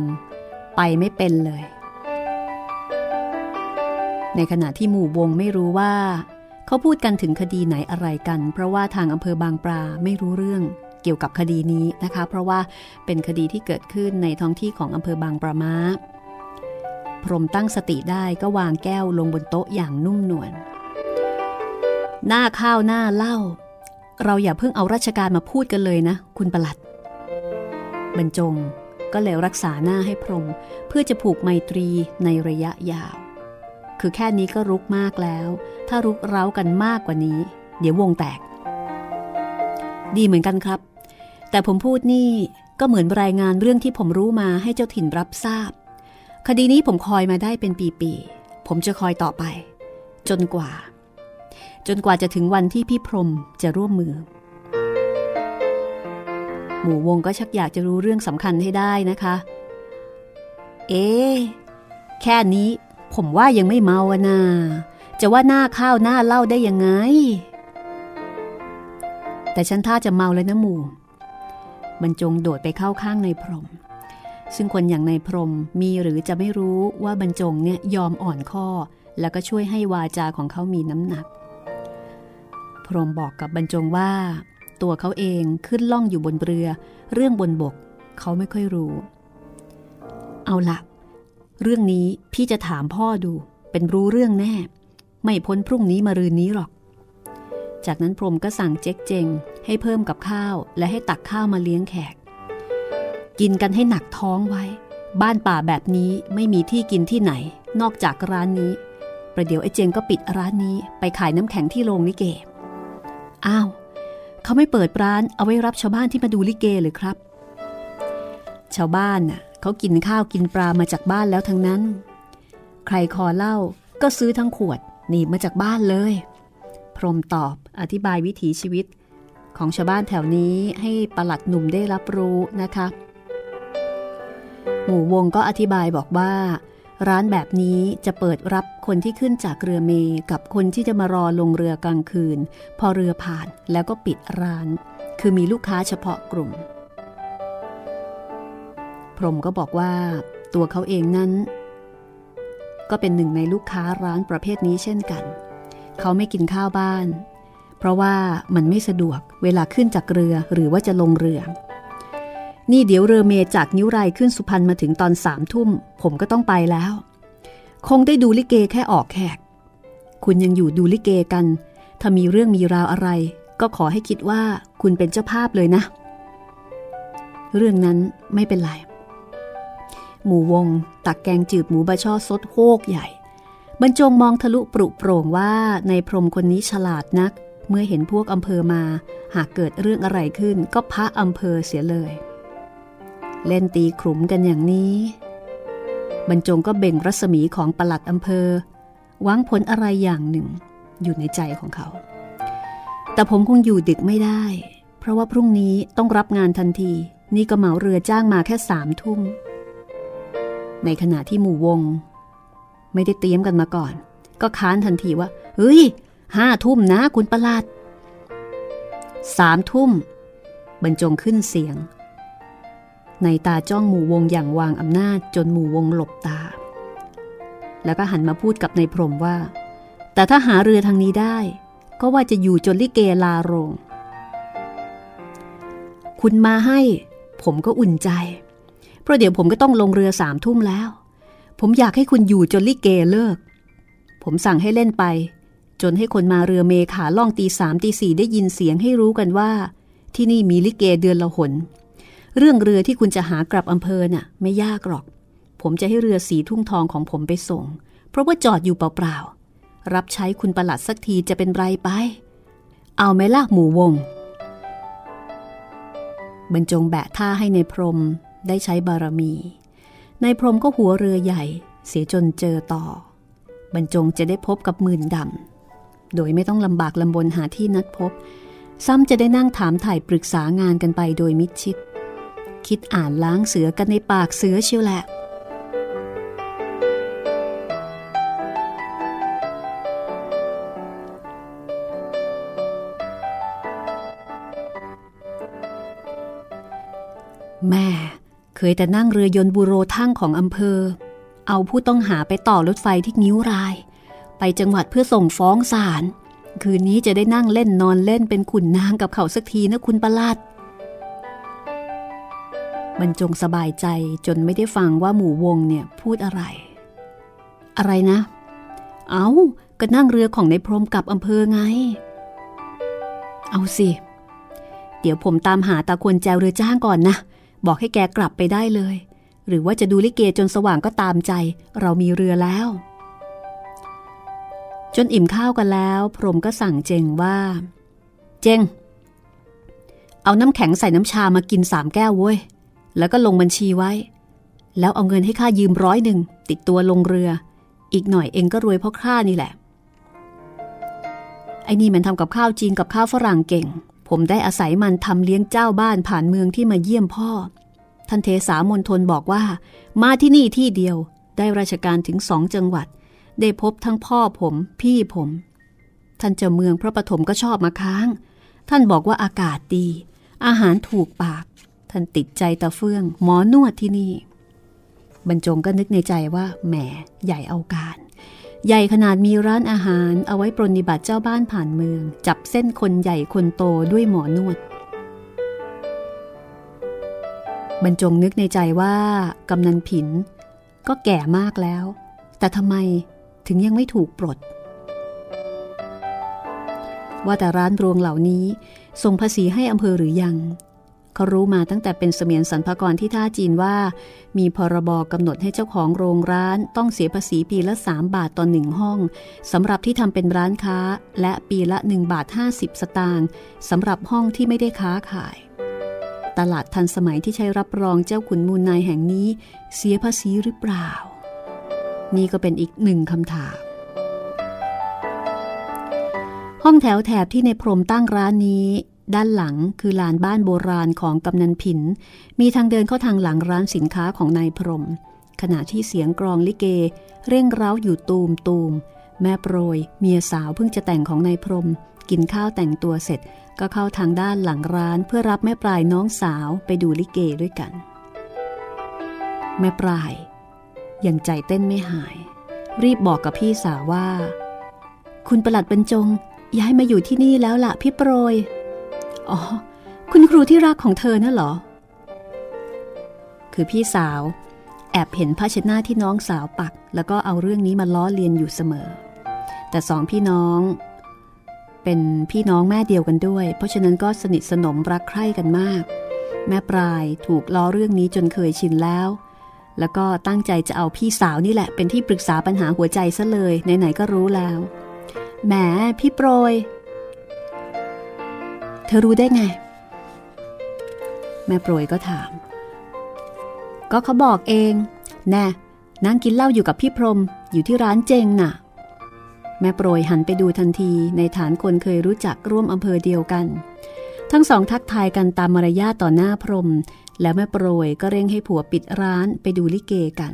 ไปไม่เป็นเลย ในขณะที่หมู่วงไม่รู้ว่า เขาพูดกันถึงคดีไหนอะไรกัน เพราะว่าทางอำเภอบางปลาไม่รู้เรื่องเกี่ยวกับคดีนี้นะคะ เพราะว่าเป็นคดีที่เกิดขึ้นในท้องที่ของอำเภอบางปลามา พรมตั้งสติได้ก็วางแก้วลงบนโต๊ะอย่างนุ่มนวล หน้าข้าวหน้าเล่าเราอย่าเพิ่งเอาราชการมาพูดกันเลยนะ คุณประหลัด บรรจงก็เลยรักษาหน้าให้พรม เพื่อจะผูกไมตรีในระยะยาว คือแค่นี้ก็รุกมากแล้ว ถ้ารุกเร้ากันมากกว่านี้ เดี๋ยววงแตก ดีเหมือนกันครับ แต่ผมพูดนี่ก็เหมือนรายงานเรื่องที่ผมรู้มาให้เจ้าถิ่นรับทราบ คดีนี้ผมคอยมาได้เป็นปีๆ ผมจะคอยต่อไป จนกว่า จนกว่าจะถึงวันที่พี่พรมจะร่วมมือ หมู่วงก็ชักอยากจะรู้เรื่องสำคัญให้ได้นะคะ เอ๊แค่นี้ผมว่ายังไม่เมาอะนาจะว่าหน้าข้าวหน้าเล่าได้ยังไง แต่ฉันท่าจะเมาเลยนะหมู่บรรจงโดดไปเข้าข้างในพรม ซึ่งคนอย่างในพรมมีหรือจะไม่รู้ว่าบรรจงเนี่ยยอมอ่อนข้อ แล้วก็ช่วยให้วาจาของเขามีน้ำหนัก พรมบอกกับบรรจงว่า ตัวเขาเองขึ้นล่องอยู่บนเรือ เรื่องบนบก เขาไม่ค่อยรู้ เอาละเรื่องนี้พี่จะถามพ่อดูเป็นรู้เรื่องแน่ ไม่พ้นพรุ่งนี้มารืนนี้หรอก จากนั้นพรมก็สั่งเจ๊กเจงให้เพิ่มกับข้าวและให้ตักข้าวมาเลี้ยงแขก กินกันให้หนักท้องไว้ บ้านป่าแบบนี้ไม่มีที่กินที่ไหน นอกจากร้านนี้ ประเดี๋ยวไอ้เจงก็ปิดร้านนี้ ไปขายน้ำแข็งที่โรงลิเก อ้าว เขาไม่เปิดร้านเอาไว้รับชาวบ้านที่มาดูลิเกเลยครับ ชาวบ้านน่ะเขากินข้าวกินปลามาจากบ้านแล้วทั้งนั้น ใครขอเหล้าก็ซื้อทั้งขวดหนีบมาจากบ้านเลยพพรมตอบอธิบายวิถีชีวิตของชาวบ้านแถวนี้ให้ประหลัดหนุ่มได้รับรู้นะคะ หมู่วงก็อธิบายบอกว่า ร้านแบบนี้จะเปิดรับคนที่ขึ้นจากเรือเมกับคนที่จะมารอลงเรือกลางคืน พอเรือผ่านแล้วก็ปิดร้าน คือมีลูกค้าเฉพาะกลุ่ม พรมก็บอกว่า ตัวเขาเองนั้น ก็เป็นหนึ่งในลูกค้าร้านประเภทนี้เช่นกัน เขาไม่กินข้าวบ้าน เพราะว่ามันไม่สะดวกเวลาขึ้นจากเรือหรือว่าจะลงเรือ นี่เดี๋ยวเรือเมจากนิ้วไรขึ้นสุพรรณมาถึงตอนสามทุ่ม ผมก็ต้องไปแล้ว คงได้ดูลิเกแค่ออกแขก คุณยังอยู่ดูลิเกกัน ถ้ามีเรื่องมีราวอะไร ก็ขอให้คิดว่าคุณเป็นเจ้าภาพเลยนะ เรื่องนั้นไม่เป็นไร หมูวง ตักแกงจืดหมูบะช่อซดโฮกใหญ่ บรรจงมองทะลุปรุโปร่งว่าในพรมคนนี้ฉลาดนัก เมื่อเห็นพวกอำเภอมา หากเกิดเรื่องอะไรขึ้นก็พระอำเภอเสียเลย เล่นตีขรุมกันอย่างนี้ บรรจงก็เบ่งรัศมีของปลัดอำเภอหวังผลอะไรอย่างหนึ่ง อยู่ในใจของเขา แต่ผมคงอยู่ดึกไม่ได้ เพราะว่าพรุ่งนี้ต้องรับงานทันที นี่ก็เหมาเรือจ้างมาแค่สามทุ่ม ในขณะที่หมู่วง ไม่ได้เตรียมกันมาก่อน ก็ค้านทันทีว่า เฮ้ยห้าทุ่มนะคุณประหลัดสามทุ่ม บรรจงขึ้นเสียง ในตาจ้องหมู่วงอย่างวางอำนาจจนหมู่วงหลบตา แล้วก็หันมาพูดกับในพรมว่า แต่ถ้าหาเรือทางนี้ได้ ก็ว่าจะอยู่จนลิเกลาโรง คุณมาให้ ผมก็อุ่นใจ เพราะเดี๋ยวผมก็ต้องลงเรือสามทุ่มแล้ว ผมอยากให้คุณอยู่จนลิเกเลิก ผมสั่งให้เล่นไป จนให้คนมาเรือเมขาล่องตีสามตีสี่ได้ยินเสียงให้รู้กันว่า ที่นี่มีลิเกเดือนละหน เรื่องเรือที่คุณจะหากลับอำเภอน่ะ ไม่ยากหรอก ผมจะให้เรือสีทุ่งทองของผมไปส่ง เพราะว่าจอดอยู่เปล่าๆ รับใช้คุณประหลัดสักทีจะเป็นไรไป เอาไหมล่ะหมูวง บรรจงแบะท่าให้ในพรมได้ใช้บารมี ในพรมก็หัวเรือใหญ่ เสียจนเจอต่อ บรรจงจะได้พบกับหมื่นดำ โดยไม่ต้องลำบากลำบนหาที่นัดพบ ซ้ำจะได้นั่งถามถ่ายปรึกษางานกันไปโดยมิดชิด คิดอ่านล้างเสือกันในปากเสือเชียวแหละ แม่ เคยแต่นั่งเรือยนต์บูโรทั้งของอำเภอ เอาผู้ต้องหาไปต่อรถไฟที่นิ้วราย ไปจังหวัดเพื่อส่งฟ้องศาลคืนนี้จะได้นั่งเล่นนอนเล่นเป็นขุนนางกับเขาสักทีนะคุณประหลัด บรรจงสบายใจจนไม่ได้ฟังว่าหมู่วงเนี่ยพูดอะไร อะไรนะ เอาก็นั่งเรือของในพรมกับอำเภอไง เอาสิ เดี๋ยวผมตามหาตาควรแจวเรือจ้างก่อนนะ บอกให้แกกลับไปได้เลย หรือว่าจะดูลิเกจนสว่างก็ตามใจ เรามีเรือแล้ว จนอิ่มข้าวกันแล้ว พรมก็สั่งเจงว่า เจงเอาน้ำแข็งใส่น้ำชามากินสามแก้วเว้ย แล้วก็ลงบัญชีไว้ แล้วเอาเงินให้ข้ายืมร้อยหนึ่งติดตัวลงเรือ อีกหน่อยเองก็รวยเพราะข้านี่แหละ ไอ้นี่มันทำกับข้าวจีนกับข้าวฝรั่งเก่ง ผมได้อาศัยมันทำเลี้ยงเจ้าบ้านผ่านเมืองที่มาเยี่ยมพ่อ ท่านเทสามนทนบอกว่า มาที่นี่ที่เดียวได้ราชการถึงสองจังหวัด ได้พบทั้งพ่อผมพี่ผม ท่านเจ้าเมืองพระปฐมก็ชอบมาค้าง ท่านบอกว่าอากาศดี อาหารถูกปาก ท่านติดใจตาเฟื่องหมอนวดที่นี่ บรรจงก็นึกในใจว่าแหมใหญ่เอาการ ใหญ่ขนาดมีร้านอาหารเอาไว้ปรนนิบัติเจ้าบ้านผ่านเมือง จับเส้นคนใหญ่คนโตด้วยหมอนวด บรรจงนึกในใจว่ากำนันผิน ก็แก่มากแล้ว แต่ทำไมถึงยังไม่ถูกปลดว่าแต่ร้านรวงเหล่านี้ส่งภาษีให้อำเภอหรือยัง เขารู้มาตั้งแต่เป็นเสมียนสรรพากรที่ท่าจีนว่า มีพรบกำหนดให้เจ้าของโรงร้านต้องเสียภาษีปีละ 3 บาทต่อหนึ่งห้องสำหรับที่ทำเป็นร้านค้า และปีละ 1 บาท 50 สตางค์สำหรับห้องที่ไม่ได้ค้าขาย ตลาดทันสมัยที่ใช้รับรองเจ้าขุนมูลนายแห่งนี้ เสียภาษีหรือเปล่า นี่ก็เป็นอีกหนึ่งคำถามห้องแถวแถบที่ในพรมตั้งร้านนี้ ด้านหลังคือลานบ้านโบราณของกำนันผิน มีทางเดินเข้าทางหลังร้านสินค้าของนายพรม ขณะที่เสียงกรองลิเก เร่งเร้าอยู่ตูมตูม แม่โปรย เมียสาวเพิ่งจะแต่งของนายพรม กินข้าวแต่งตัวเสร็จ ก็เข้าทางด้านหลังร้าน เพื่อรับแม่ปลายน้องสาวไปดูลิเกด้วยกัน แม่ปลายยังใจเต้นไม่หาย รีบบอกกับพี่สาวว่า คุณประหลัดบรรจงย้ายมาอยู่ที่นี่แล้วล่ะพี่โปรย อ๋อ คุณครูที่รักของเธอน่ะเหรอ คือพี่สาว แอบเห็นผ้าเช็ดหน้าที่น้องสาวปัก แล้วก็เอาเรื่องนี้มาล้อเลียนอยู่เสมอ แต่สองพี่น้อง เป็นพี่น้องแม่เดียวกันด้วย เพราะฉะนั้นก็สนิทสนมรักใคร่กันมาก แม่ปลายถูกล้อเรื่องนี้จนเคยชินแล้วแล้วก็ตั้งใจจะเอาพี่สาวนี่แหละเป็นที่ปรึกษาปัญหาหัวใจซะเลยไหนๆก็รู้แล้ว แหมพี่โปรย เธอรู้ได้ไง แม่โปรยก็ถาม ก็เขาบอกเอง แน่นั่งกินเหล้าอยู่กับพี่พรมอยู่ที่ร้านเจงน่ะ แม่โปรยหันไปดูทันทีในฐานคนเคยรู้จักร่วมอำเภอเดียวกัน ทั้งสองทักทายกันตามมารยาทต่อหน้าพรม แล้วแม่โปรยก็เร่งให้ผัวปิดร้านไปดูลิเกกัน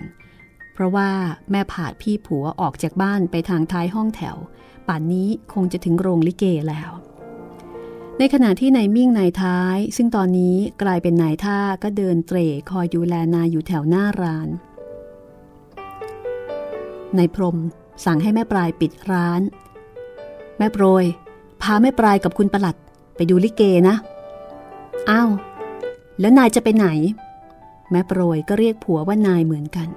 เพราะว่าแม่ผาดพี่ผัวออกจากบ้านไปทางท้ายห้องแถว ป่านนี้คงจะถึงโรงลิเกแล้ว ในขณะที่นายมิ่งนายท้าย ซึ่งตอนนี้กลายเป็นนายท่าก็เดินเตร่คอยดูแลนายอยู่แถวหน้าร้าน นายพรมสั่งให้แม่ปลายปิดร้าน แม่โปรย พาแม่ปลายกับคุณประหลัด ไปดูลิเกนะ อ้าว แล้วนายจะไปไหน แม่โปรยก็เรียกผัวว่านายเหมือนกัน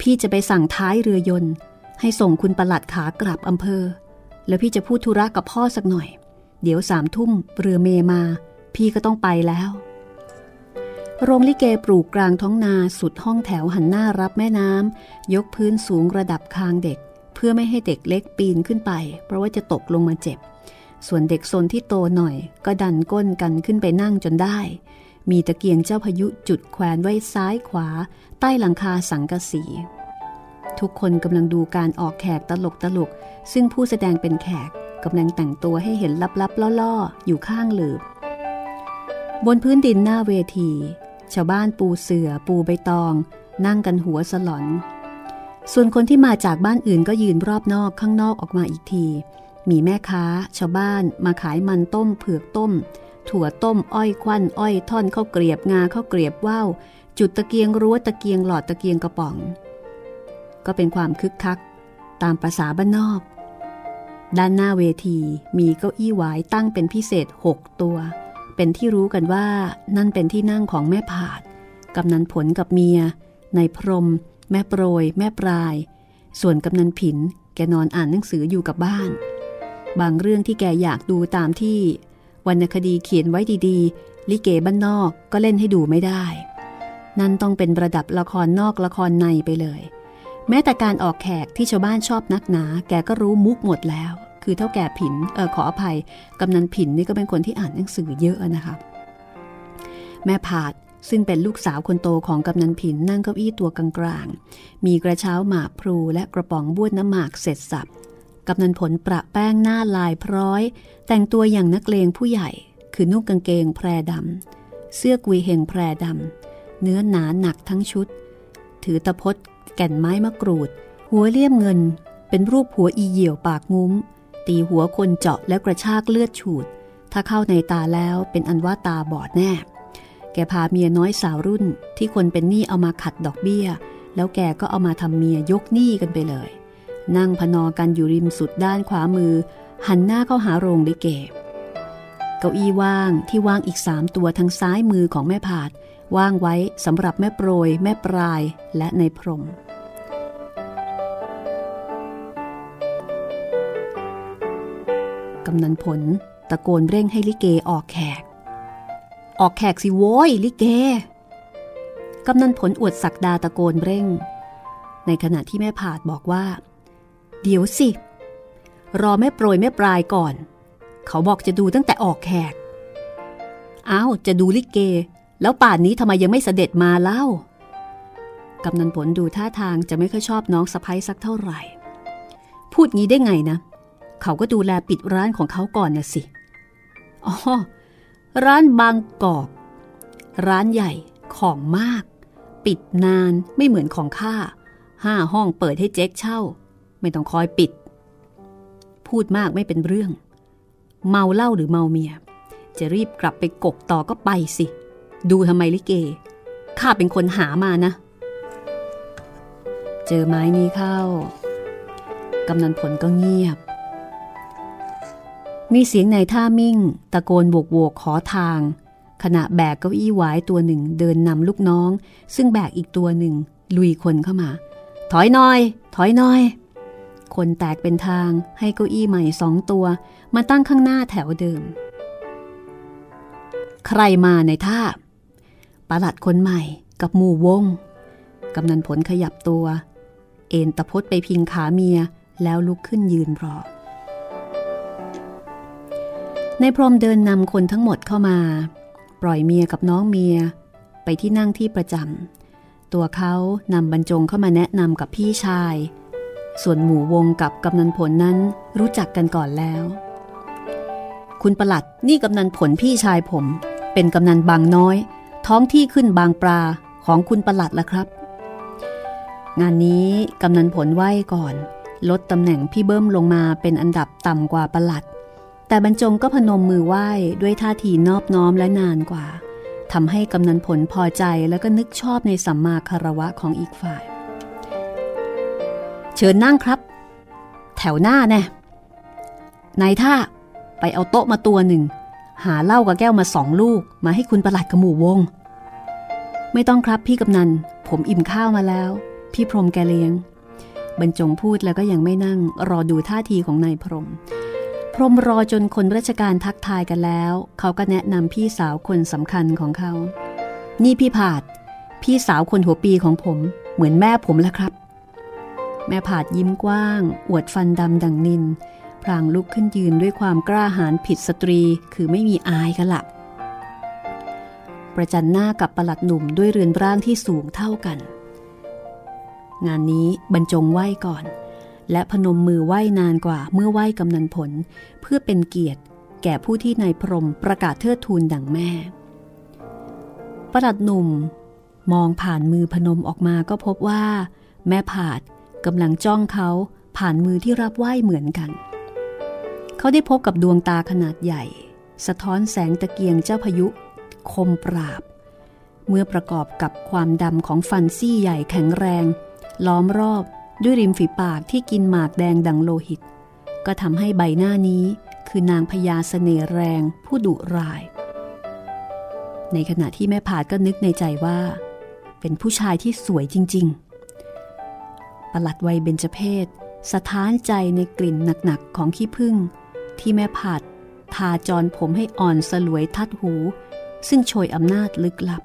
พี่จะไปสั่งท้ายเรือยนต์ ให้ส่งคุณประหลัดขากลับอำเภอ แล้วพี่จะพูดธุระกับพ่อสักหน่อย เดี๋ยวสามทุ่มเรือเมมา พี่ก็ต้องไปแล้ว โรงลิเกปลูกกลางท้องนาสุดห้องแถวหันหน้ารับแม่น้ำยกพื้นสูงระดับคางเด็ก เพื่อไม่ให้เด็กเล็กปีนขึ้นไป เพราะว่าจะตกลงมาเจ็บ ส่วนเด็กซนที่โตหน่อย ก็ดันก้นกันขึ้นไปนั่งจนได้ มีตะเกียงเจ้าพายุจุดแขวนไว้ซ้ายขวา ใต้หลังคาสังกะสีทุกคนกำลังดูการออกแขกตลกตลก ซึ่งผู้แสดงเป็นแขก กำลังแต่งตัวให้เห็นลับๆล่อๆ อยู่ข้างหลืบ บนพื้นดินหน้าเวที ชาวบ้านปูเสือ ปูใบตอง นั่งกันหัวสลอน ส่วนคนที่มาจากบ้านอื่นก็ยืนรอบนอกข้างนอกออกมาอีกที มีแม่ค้า ชาวบ้านมาขายมันต้มเผือกต้ม ถั่วต้มอ้อยควันอ้อยท่อนข้าวเกรียบงาข้าวเกรียบว่าวจุดตะเกียงรั้วตะเกียงหลอดตะเกียงกระป๋อง ก็เป็นความคึกคัก ตามประษาบ้านนอก ด้านหน้าเวทีมีเก้าอี้หวายตั้งเป็นพิเศษหกตัว เป็นที่รู้กันว่านั่นเป็นที่นั่งของแม่ผาดกำนันผลกับเมียนายพรม แม่โปรย แม่ปลาย ส่วนกำนันผิน แกนอนอ่านหนังสืออยู่กับบ้าน บางเรื่องที่แกอยากดูตามที่ วรรณคดีเขียนไว้ดีๆ ลิเกบ้านนอกก็เล่นให้ดูไม่ได้ นั่นต้องเป็นระดับละครนอกละครในไปเลย แม้แต่การออกแขกที่ชาวบ้านชอบนักหนา แกก็รู้มุกหมดแล้ว คือเท่าแก่ผินเออขออภัย กำนันผินนี่ก็เป็นคนที่อ่านหนังสือเยอะนะคะแม่ผาดซึ่งเป็นลูกสาวคนโตของกำนันผินนั่งเก้าอี้ตัวกลางๆ มีกระเช้าหมากพลูและกระป๋องบ้วนน้ำหมากเสร็จสับกำนันผลประแป้งหน้าลายพร้อย แต่งตัวอย่างนักเลงผู้ใหญ่ คือนุ่งกางเกงแพรดำเสื้อกุยเฮงแพรดำเนื้อหนาหนักทั้งชุด ถือตะพดแก่นไม้มะกรูด หัวเลี่ยมเงิน เป็นรูปหัวอีเหี่ยวปากงุ้ม ตีหัวคนเจาะแล้วกระชากเลือดฉูด ถ้าเข้าในตาแล้วเป็นอันว่าตาบอดแน่ แกพาเมียน้อยสาวรุ่นที่คนเป็นหนี้เอามาขัดดอกเบี้ย แล้วแกก็เอามาทำเมียยกหนี้กันไปเลย นั่งพนอกันอยู่ริมสุดด้านขวามือ หันหน้าเข้าหาโรงลิเกเก้าอี้ว่างที่ว่างอีกสามตัวทางซ้ายมือของแม่ผาด ว่างไว้สำหรับแม่โปรย แม่ปลายและในพรม กำนันผลตะโกนเร่งให้ลิเกออกแขก ออกแขกสิโว้ยลิเก กำนันผลอวดศักดาตะโกนเร่ง ในขณะที่แม่ผาดบอกว่า เดี๋ยวสิ รอแม่โปรยแม่ปลายก่อน เขาบอกจะดูตั้งแต่ออกแขก อ้าวจะดูลิเก แล้วป่านนี้ทำไมยังไม่เสด็จมาเล่ากำนันผลดูท่าทางจะไม่ค่อยชอบน้องสะพ้ยสักเท่าไหร่ พูดงี้ได้ไงนะ เขาก็ดูแลปิดร้านของเขาก่อนนะสิ อ๋อ ร้านบางกอก ร้านใหญ่ของมาก ปิดนานไม่เหมือนของข้าห้าห้องเปิดให้เจ๊กเช่า ไม่ต้องคอยปิด พูดมากไม่เป็นเรื่อง เมาเหล้าหรือเมาเมีย จะรีบกลับไปกกต่อก็ไปสิ ดูทำไมลิเก ข้าเป็นคนหามานะ เจอไม้นี้เข้ากำนันผลก็เงียบ มีเสียงในท่ามิ่ง ตะโกนโบกโวกขอทาง ขณะแบกเก้าอี้หวายตัวหนึ่งเดินนำลูกน้อง ซึ่งแบกอีกตัวหนึ่ง ลุยคนเข้ามา ถอยน่อย ถอยน่อย คนแตกเป็นทางให้เก้าอี้ใหม่สองตัว มาตั้งข้างหน้าแถวเดิม ใครมาในท่า ประหลัดคนใหม่กับหมู่วง กำนันผลขยับตัว เอ็นตะพดไปพิงขาเมียแล้วลุกขึ้นยืนรอ ในพรมเดินนำคนทั้งหมดเข้ามา ปล่อยเมียกับน้องเมีย ไปที่นั่งที่ประจำ ตัวเขานำบรรจงเข้ามาแนะนำกับพี่ชาย ส่วนหมู่วงกับกำนันผลนั้นรู้จักกันก่อนแล้ว คุณประหลัดนี่กำนันผลพี่ชายผม เป็นกำนันบางน้อย ท้องที่ขึ้นบางปลาของคุณประหลัดละครับ งานนี้กำนันผลไหว้ก่อน ลดตำแหน่งพี่เบิ้มลงมาเป็นอันดับต่ำกว่าประหลัด แต่บรรจงก็พนมมือไหว้ด้วยท่าทีนอบน้อมและนานกว่าทำให้กำนันผลพอใจแล้วก็นึกชอบในสัมมาคารวะของอีกฝ่าย เชิญนั่งครับ แถวหน้าแน่นายท่าไปเอาโต๊ะมาตัวหนึ่ง หาเหล้ากับแก้วมาสองลูก มาให้คุณประหลัดกระหมู่วง ไม่ต้องครับพี่กำนัน ผมอิ่มข้าวมาแล้ว พี่พรมแกเลี้ยง บรรจงพูดแล้วก็ยังไม่นั่ง รอดูท่าทีของนายพรม พรมรอจนคนราชการทักทายกันแล้ว เขาก็แนะนำพี่สาวคนสำคัญของเขา นี่พี่ผาด พี่สาวคนหัวปีของผม เหมือนแม่ผมแล้วครับ แม่ผาดยิ้มกว้าง อวดฟันดำดังนิน พลางลุกขึ้นยืนด้วยความกล้าหาญผิดสตรีคือไม่มีอายกันละประจันหน้ากับประหลัดหนุ่มด้วยเรือนร่างที่สูงเท่ากัน งานนี้บรรจงไหว้ก่อน และพนมมือไหว้นานกว่าเมื่อไหว้กำนันผล เพื่อเป็นเกียรติแก่ผู้ที่นายพรมประกาศเทิดทูนดังแม่ ประหลัดหนุ่ม มองผ่านมือพนมออกมาก็พบว่า แม่ผาดกำลังจ้องเขาผ่านมือที่รับไหว้เหมือนกัน เขาได้พบกับดวงตาขนาดใหญ่ สะท้อนแสงตะเกียงเจ้าพายุ คมปราบ เมื่อประกอบกับความดำของฟันซี่ใหญ่แข็งแรง ล้อมรอบด้วยริมฝีปากที่กินหมากแดงดังโลหิต ก็ทำให้ใบหน้านี้คือนางพญาเสน่ห์แรงผู้ดุร้าย ในขณะที่แม่ผาดก็นึกในใจว่า เป็นผู้ชายที่สวยจริง ๆ ประหลัดวัยเบญจเพศสะท้านใจในกลิ่นหนัก ๆ ของขี้ผึ้ง ที่แม่ผาดทาจรผมให้อ่อนสลวยทัดหู ซึ่งโชยอำนาจลึกลับ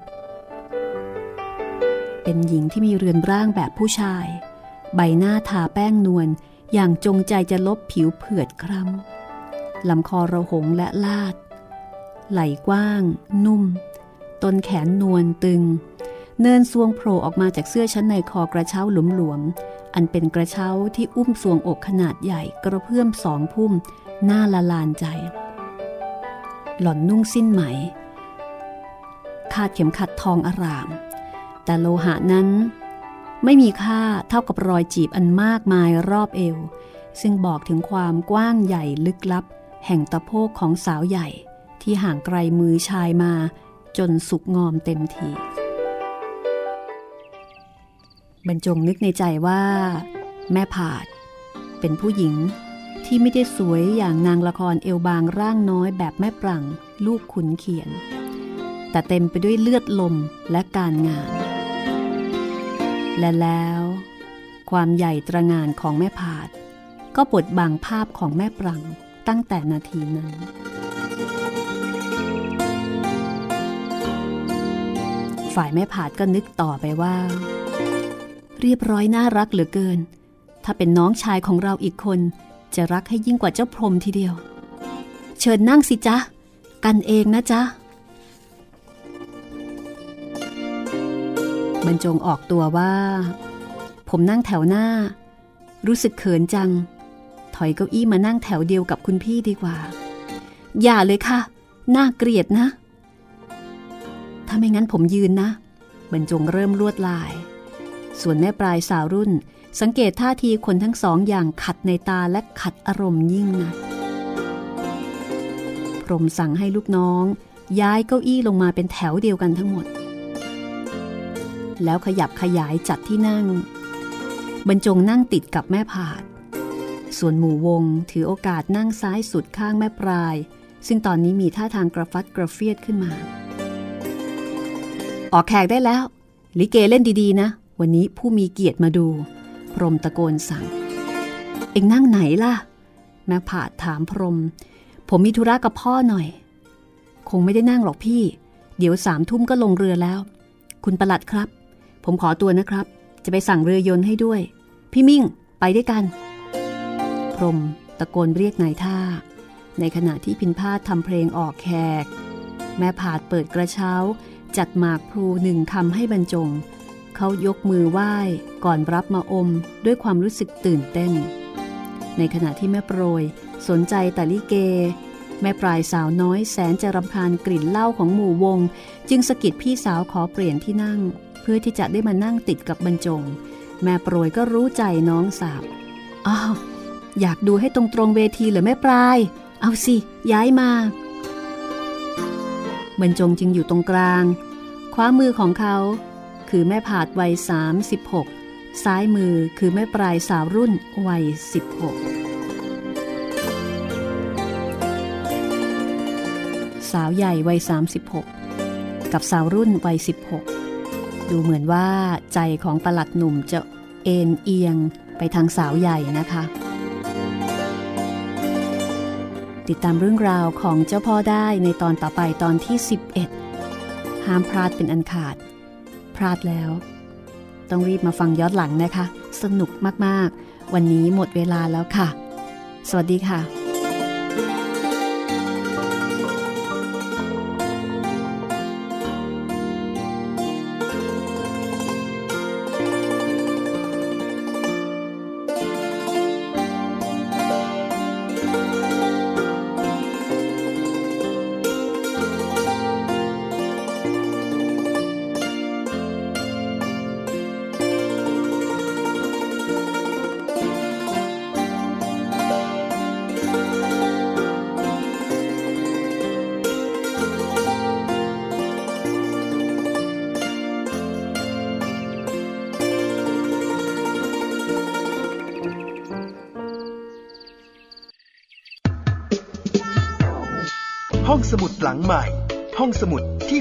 เป็นหญิงที่มีเรือนร่างแบบผู้ชาย ใบหน้าทาแป้งนวลอย่างจงใจจะลบผิวเผือดคล้ำลำคอระหงและลาด ไหล่กว้าง นุ่ม ต้นแขนนวลตึง เนินซวงโผล่ออกมาจากเสื้อชั้นในคอกระเช้าหลวมๆอันเป็นกระเช้าที่อุ้มซวงอกขนาดใหญ่กระเพื่อมสองพุ่ม หน้าละลานใจ หล่อนนุ่งสิ้นไหม คาดเข็มขัดทองอาราม แต่โลหะนั้น ไม่มีค่าเท่ากับรอยจีบอันมากมายรอบเอว ซึ่งบอกถึงความกว้างใหญ่ลึกลับ แห่งตะโพกของสาวใหญ่ที่ห่างไกลมือชายมาจนสุกงอมเต็มทีบรรจงนึกในใจว่า แม่ผาด เป็นผู้หญิง ที่ไม่ได้สวยอย่างนางละครเอวบางร่างน้อยแบบแม่ปรังลูกขุนเขียน แต่เต็มไปด้วยเลือดลมและการงาน และแล้ว ความใหญ่ตระงานของแม่ผาด ก็ปดบังภาพของแม่ปรังตั้งแต่นาทีนั้นฝ่ายแม่ผาดก็นึกต่อไปว่า เรียบร้อยน่ารักเหลือเกิน ถ้าเป็นน้องชายของเราอีกคน จะรักให้ยิ่งกว่าเจ้าพรมทีเดียว เชิญนั่งสิจ๊ะ กันเองนะจ๊ะบรรจงออกตัวว่า ผมนั่งแถวหน้า รู้สึกเขินจัง ถอยเก้าอี้มานั่งแถวเดียวกับคุณพี่ดีกว่า อย่าเลยค่ะ น่าเกลียดนะ ถ้าไม่งั้นผมยืนนะ บรรจงเริ่มลวดลาย ส่วนแม่ปลายสาวรุ่น สังเกตท่าทีคนทั้งสองอย่างขัดในตาและขัดอารมณ์ยิ่งนะพรมสั่งให้ลูกน้อง ย้ายเก้าอี้ลงมาเป็นแถวเดียวกันทั้งหมด แล้วขยับขยายจัดที่นั่ง บรรจงนั่งติดกับแม่ผาด ส่วนหมู่วงถือโอกาสนั่งซ้ายสุดข้างแม่ปลาย ซึ่งตอนนี้มีท่าทางกระฟัดกระเฟียดขึ้นมา ออกแขกได้แล้ว ลิเกเล่นดีๆนะ วันนี้ผู้มีเกียรติมาดู พรมตะโกนสั่ง เอ็งนั่งไหนล่ะ แม่ผาดถามพรม ผมมีธุระกับพ่อหน่อย คงไม่ได้นั่งหรอกพี่ เดี๋ยวสามทุ่มก็ลงเรือแล้ว คุณประหลัดครับ ผมขอตัวนะครับ จะไปสั่งเรือยนต์ให้ด้วย พี่มิ่งไปด้วยกัน พรมตะโกนเรียกนายท่า ในขณะที่พินพาดทำเพลงออกแขก แม่ผาดเปิดกระเช้า จัดหมากพลูหนึ่งคำให้บรรจง เขายกมือไหว้ก่อนรับมาอมด้วยความรู้สึกตื่นเต้น ในขณะที่แม่โปรยสนใจแต่ลิเก แม่ปลายสาวน้อยแสนจะรำคาญกลิ่นเหล้าของหมู่วง จึงสะกิดพี่สาวขอเปลี่ยนที่นั่ง เพื่อที่จะได้มานั่งติดกับบรรจง แม่โปรยก็รู้ใจน้องสาวอ้าวอยากดูให้ตรงตรงเวทีเหรือแม่ปลาย เอาสิ ย้ายมา บรรจงจึงอยู่ตรงกลาง คว้ามือของเขา คือแม่ผาดวัย 36 ซ้ายมือคือแม่ปลายสาวรุ่นวัย 16 สาวใหญ่วัย 36 กับสาวรุ่นวัย 16 ดูเหมือนว่าใจของประหลัดหนุ่มจะเอ็นเอียงไปทางสาวใหญ่นะคะ ติดตามเรื่องราวของเจ้าพ่อได้ในตอนต่อไปตอนที่ 11 ห้ามพลาดเป็นอันขาด ลาดแล้ว ต้องรีบมาฟังย้อนหลังนะคะ สนุกมากๆ วันนี้หมดเวลาแล้วค่ะ สวัสดีค่ะ